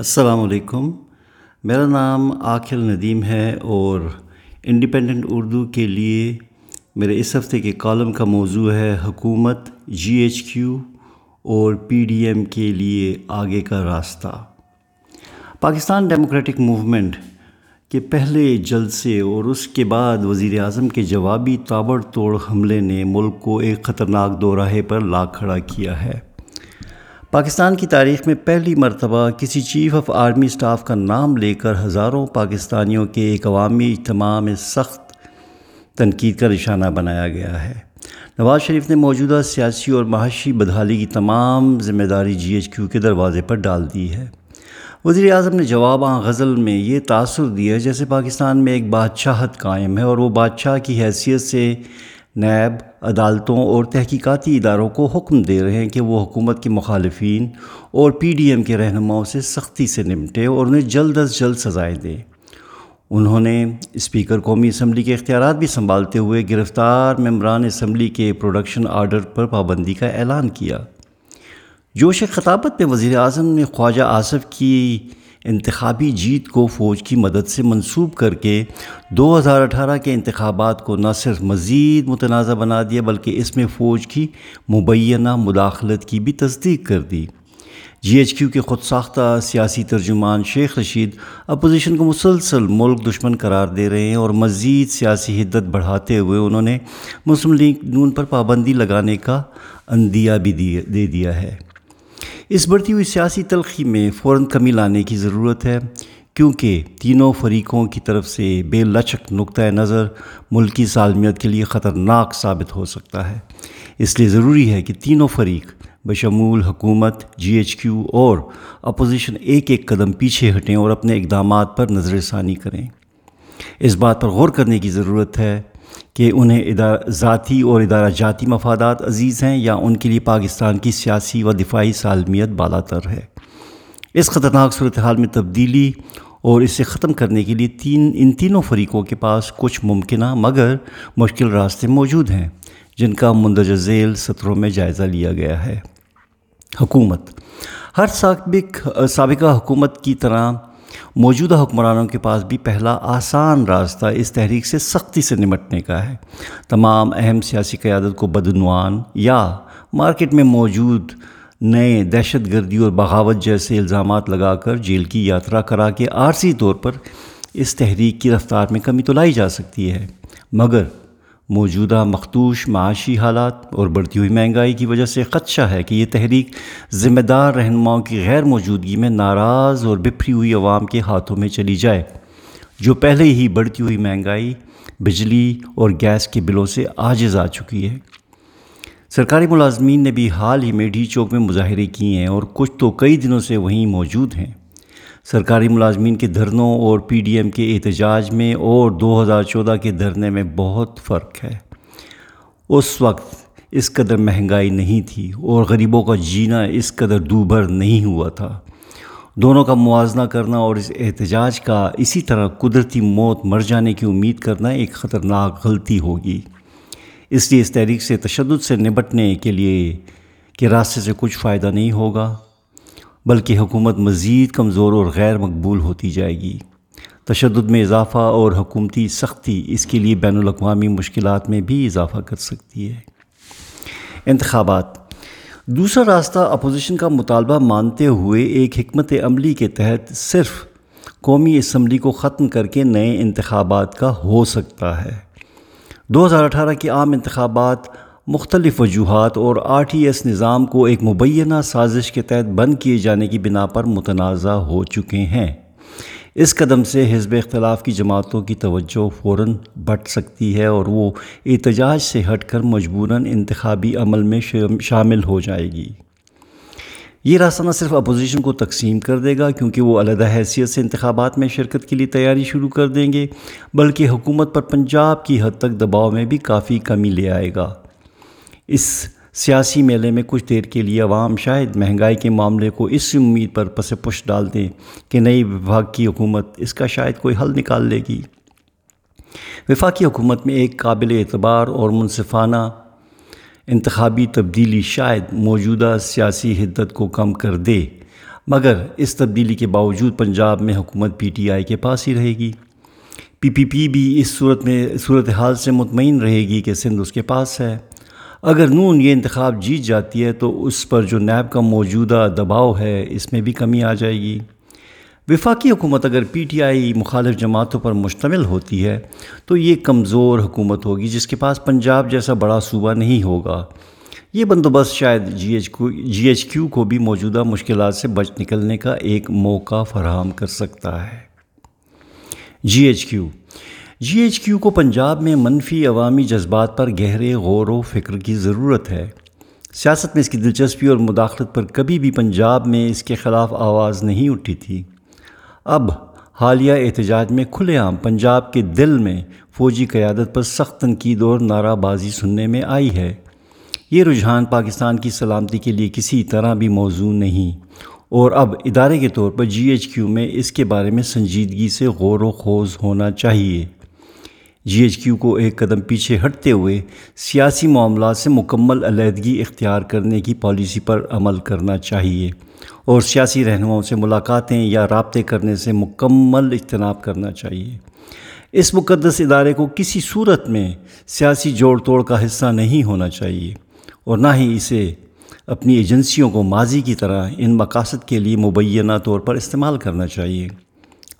السلام علیکم۔ میرا نام عاقل ندیم ہے اور انڈیپینڈنٹ اردو کے لیے میرے اس ہفتے کے کالم کا موضوع ہے حکومت جی ایچ کیو اور پی ڈی ایم کے لیے آگے کا راستہ۔ پاکستان ڈیموکریٹک موومنٹ کے پہلے جلسے اور اس کے بعد وزیر اعظم کے جوابی تابڑ توڑ حملے نے ملک کو ایک خطرناک دو راہے پر لا کھڑا کیا ہے۔ پاکستان کی تاریخ میں پہلی مرتبہ کسی چیف آف آرمی سٹاف کا نام لے کر ہزاروں پاکستانیوں کے ایک عوامی اجتماع میں سخت تنقید کا نشانہ بنایا گیا ہے۔ نواز شریف نے موجودہ سیاسی اور معاشی بدحالی کی تمام ذمہ داری جی ایچ کیو کے دروازے پر ڈال دی ہے۔ وزیر اعظم نے جواب غزل میں یہ تاثر دیا جیسے پاکستان میں ایک بادشاہت قائم ہے اور وہ بادشاہ کی حیثیت سے نیب، عدالتوں اور تحقیقاتی اداروں کو حکم دے رہے ہیں کہ وہ حکومت کے مخالفین اور پی ڈی ایم کے رہنماؤں سے سختی سے نمٹے اور انہیں جلد از جلد سزائیں دیں انہوں نے اسپیکر قومی اسمبلی کے اختیارات بھی سنبھالتے ہوئے گرفتار ممبران اسمبلی کے پروڈکشن آرڈر پر پابندی کا اعلان کیا۔ جوش خطابت میں وزیر اعظم نے خواجہ آصف کی انتخابی جیت کو فوج کی مدد سے منسوب کر کے دو ہزار اٹھارہ کے انتخابات کو نہ صرف مزید متنازع بنا دیا بلکہ اس میں فوج کی مبینہ مداخلت کی بھی تصدیق کر دی۔ جی ایچ کیو کے خود ساختہ سیاسی ترجمان شیخ رشید اپوزیشن کو مسلسل ملک دشمن قرار دے رہے ہیں اور مزید سیاسی حدت بڑھاتے ہوئے انہوں نے مسلم لیگ نون پر پابندی لگانے کا اندیا بھی دے دیا ہے۔ اس بڑھتی ہوئی سیاسی تلخی میں فوراً کمی لانے کی ضرورت ہے، کیونکہ تینوں فریقوں کی طرف سے بے لچک نقطۂ نظر ملکی سالمیت کے لیے خطرناک ثابت ہو سکتا ہے۔ اس لیے ضروری ہے کہ تینوں فریق بشمول حکومت جی ایچ کیو اور اپوزیشن ایک ایک قدم پیچھے ہٹیں اور اپنے اقدامات پر نظر ثانی کریں۔ اس بات پر غور کرنے کی ضرورت ہے کہ انہیں ذاتی اور ادارہ جاتی مفادات عزیز ہیں یا ان کے لیے پاکستان کی سیاسی و دفاعی سالمیت بالا تر ہے۔ اس خطرناک صورتحال میں تبدیلی اور اسے ختم کرنے کے لیے تین، ان تینوں فریقوں کے پاس کچھ ممکنہ مگر مشکل راستے موجود ہیں جن کا مندرجہ ذیل سطروں میں جائزہ لیا گیا ہے۔ حکومت، ہر سابق، سابقہ حکومت کی طرح موجودہ حکمرانوں کے پاس بھی پہلا آسان راستہ اس تحریک سے سختی سے نمٹنے کا ہے۔ تمام اہم سیاسی قیادت کو بدعنوان یا مارکیٹ میں موجود نئے دہشت گردی اور بغاوت جیسے الزامات لگا کر جیل کی یاترا کرا کے عارضی طور پر اس تحریک کی رفتار میں کمی تو لائی جا سکتی ہے، مگر موجودہ مختوش معاشی حالات اور بڑھتی ہوئی مہنگائی کی وجہ سے خدشہ ہے کہ یہ تحریک ذمہ دار رہنماؤں کی غیر موجودگی میں ناراض اور بپھری ہوئی عوام کے ہاتھوں میں چلی جائے۔ جو پہلے ہی بڑھتی ہوئی مہنگائی، بجلی اور گیس کے بلوں سے آجز آ چکی ہے۔ سرکاری ملازمین نے بھی حال ہی میں ڈی چوک میں مظاہرے کیے ہیں اور کچھ تو کئی دنوں سے وہیں موجود ہیں۔ سرکاری ملازمین کے دھرنوں اور پی ڈی ایم کے احتجاج میں اور دو ہزار چودہ کے دھرنے میں بہت فرق ہے۔ اس وقت اس قدر مہنگائی نہیں تھی اور غریبوں کا جینا اس قدر دوبھر نہیں ہوا تھا۔ دونوں کا موازنہ کرنا اور اس احتجاج کا اسی طرح قدرتی موت مر جانے کی امید کرنا ایک خطرناک غلطی ہوگی۔ اس لیے اس تحریک سے تشدد سے نبٹنے کے لیے کہ راستے سے کچھ فائدہ نہیں ہوگا۔ بلکہ حکومت مزید کمزور اور غیر مقبول ہوتی جائے گی۔ تشدد میں اضافہ اور حکومتی سختی اس کے لیے بین الاقوامی مشکلات میں بھی اضافہ کر سکتی ہے۔ انتخابات۔ دوسرا راستہ اپوزیشن کا مطالبہ مانتے ہوئے ایک حکمت عملی کے تحت صرف قومی اسمبلی کو ختم کر کے نئے انتخابات کا ہو سکتا ہے۔ دو ہزار اٹھارہ کے عام انتخابات مختلف وجوہات اور آر ٹی ایس نظام کو ایک مبینہ سازش کے تحت بند کیے جانے کی بنا پر متنازع ہو چکے ہیں۔ اس قدم سے حزب اختلاف کی جماعتوں کی توجہ فوراً بٹ سکتی ہے اور وہ احتجاج سے ہٹ کر مجبوراً انتخابی عمل میں شامل ہو جائے گی۔ یہ راستہ نہ صرف اپوزیشن کو تقسیم کر دے گا کیونکہ وہ علیحدہ حیثیت سے انتخابات میں شرکت کے لیے تیاری شروع کر دیں گے، بلکہ حکومت پر پنجاب کی حد تک دباؤ میں بھی کافی کمی لے آئے گا۔ اس سیاسی میلے میں کچھ دیر کے لیے عوام شاید مہنگائی کے معاملے کو اس امید پر پس پش ڈال دیں کہ نئی وفاق کی حکومت اس کا شاید کوئی حل نکال لے گی۔ وفاقی حکومت میں ایک قابل اعتبار اور منصفانہ انتخابی تبدیلی شاید موجودہ سیاسی حدت کو کم کر دے، مگر اس تبدیلی کے باوجود پنجاب میں حکومت پی ٹی آئی کے پاس ہی رہے گی۔ پی پی پی بھی اس صورت میں صورت حال سے مطمئن رہے گی کہ سندھ اس کے پاس ہے۔ اگر نون یہ انتخاب جیت جاتی ہے تو اس پر جو نیب کا موجودہ دباؤ ہے، اس میں بھی کمی آ جائے گی۔ وفاقی حکومت اگر پی ٹی آئی مخالف جماعتوں پر مشتمل ہوتی ہے، تو یہ کمزور حکومت ہوگی جس کے پاس پنجاب جیسا بڑا صوبہ نہیں ہوگا۔ یہ بندوبست شاید جی ایچ کو جی ایچ کیو کو بھی موجودہ مشکلات سے بچ نکلنے کا ایک موقع فراہم کر سکتا ہے۔ G H Q G H Q کو پنجاب میں منفی عوامی جذبات پر گہرے غور و فکر کی ضرورت ہے۔ سیاست میں اس کی دلچسپی اور مداخلت پر کبھی بھی پنجاب میں اس کے خلاف آواز نہیں اٹھی تھی۔ اب حالیہ احتجاج میں کھلے عام پنجاب کے دل میں فوجی قیادت پر سخت تنقید اور نعرہ بازی سننے میں آئی ہے۔ یہ رجحان پاکستان کی سلامتی کے لیے کسی طرح بھی موضوع نہیں۔ اور اب ادارے کے طور پر جی ایچ کیو میں اس کے بارے میں سنجیدگی سے غور و خوض ہونا چاہیے۔ جی ایچ کیو کو ایک قدم پیچھے ہٹتے ہوئے سیاسی معاملات سے مکمل علیحدگی اختیار کرنے کی پالیسی پر عمل کرنا چاہیے اور سیاسی رہنماؤں سے ملاقاتیں یا رابطے کرنے سے مکمل اجتناب کرنا چاہیے۔ اس مقدس ادارے کو کسی صورت میں سیاسی جوڑ توڑ کا حصہ نہیں ہونا چاہیے اور نہ ہی اسے اپنی ایجنسیوں کو ماضی کی طرح ان مقاصد کے لیے مبینہ طور پر استعمال کرنا چاہیے۔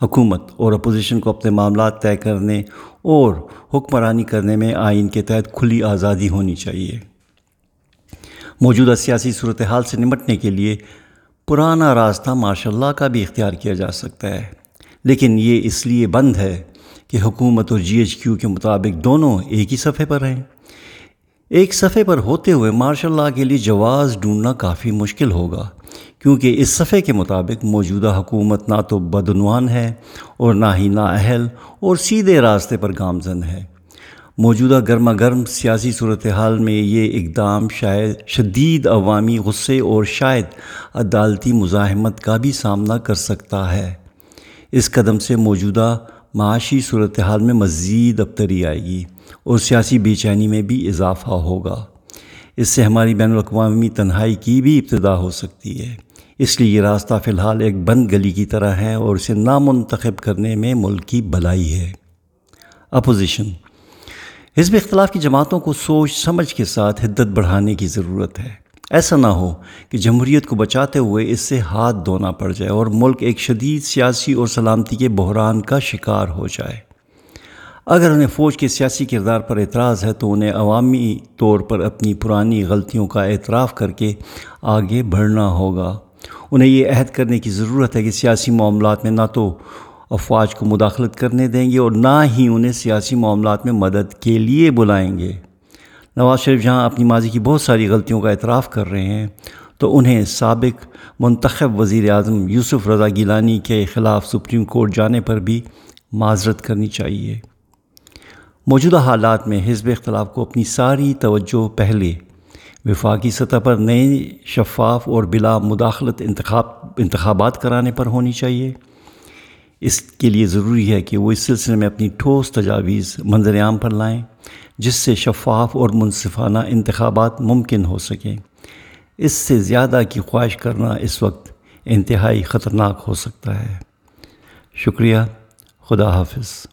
حکومت اور اپوزیشن کو اپنے معاملات طے کرنے اور حکمرانی کرنے میں آئین کے تحت کھلی آزادی ہونی چاہیے۔ موجودہ سیاسی صورتحال سے نمٹنے کے لیے پرانا راستہ ماشاء اللہ کا بھی اختیار کیا جا سکتا ہے۔ لیکن یہ اس لیے بند ہے کہ حکومت اور جی ایچ کیو کے مطابق دونوں ایک ہی صفحے پر ہیں۔ ایک صفحے پر ہوتے ہوئے ماشاء اللہ کے لیے جواز ڈھونڈنا کافی مشکل ہوگا۔ کیونکہ اس صفحے کے مطابق موجودہ حکومت نہ تو بدعنوان ہے اور نہ ہی نااہل اور سیدھے راستے پر گامزن ہے۔ موجودہ گرما گرم سیاسی صورتحال میں یہ اقدام شاید شدید عوامی غصے اور شاید عدالتی مزاحمت کا بھی سامنا کر سکتا ہے۔ اس قدم سے موجودہ معاشی صورتحال میں مزید ابتری آئے گی اور سیاسی بے چینی میں بھی اضافہ ہوگا۔ اس سے ہماری بین الاقوامی تنہائی کی بھی ابتدا ہو سکتی ہے۔ اس لیے یہ راستہ فی الحال ایک بند گلی کی طرح ہے اور اسے نامنتخب کرنے میں ملک کی بلائی ہے۔ اپوزیشن۔ حزب اختلاف کی جماعتوں کو سوچ سمجھ کے ساتھ حدت بڑھانے کی ضرورت ہے۔ ایسا نہ ہو کہ جمہوریت کو بچاتے ہوئے اس سے ہاتھ دھونا پڑ جائے اور ملک ایک شدید سیاسی اور سلامتی کے بحران کا شکار ہو جائے۔ اگر انہیں فوج کے سیاسی کردار پر اعتراض ہے تو انہیں عوامی طور پر اپنی پرانی غلطیوں کا اعتراف کر کے آگے بڑھنا ہوگا۔ انہیں یہ عہد کرنے کی ضرورت ہے کہ سیاسی معاملات میں نہ تو افواج کو مداخلت کرنے دیں گے اور نہ ہی انہیں سیاسی معاملات میں مدد کے لیے بلائیں گے۔ نواز شریف جہاں اپنی ماضی کی بہت ساری غلطیوں کا اعتراف کر رہے ہیں، تو انہیں سابق منتخب وزیر اعظم یوسف رضا گیلانی کے خلاف سپریم کورٹ جانے پر بھی معذرت کرنی چاہیے۔ موجودہ حالات میں حزب اختلاف کو اپنی ساری توجہ پہلے وفاقی سطح پر نئے شفاف اور بلا مداخلت انتخاب انتخابات کرانے پر ہونی چاہیے۔ اس کے لیے ضروری ہے کہ وہ اس سلسلے میں اپنی ٹھوس تجاویز منظر عام پر لائیں، جس سے شفاف اور منصفانہ انتخابات ممکن ہو سکیں۔ اس سے زیادہ کی خواہش کرنا اس وقت انتہائی خطرناک ہو سکتا ہے۔ شکریہ۔ خدا حافظ۔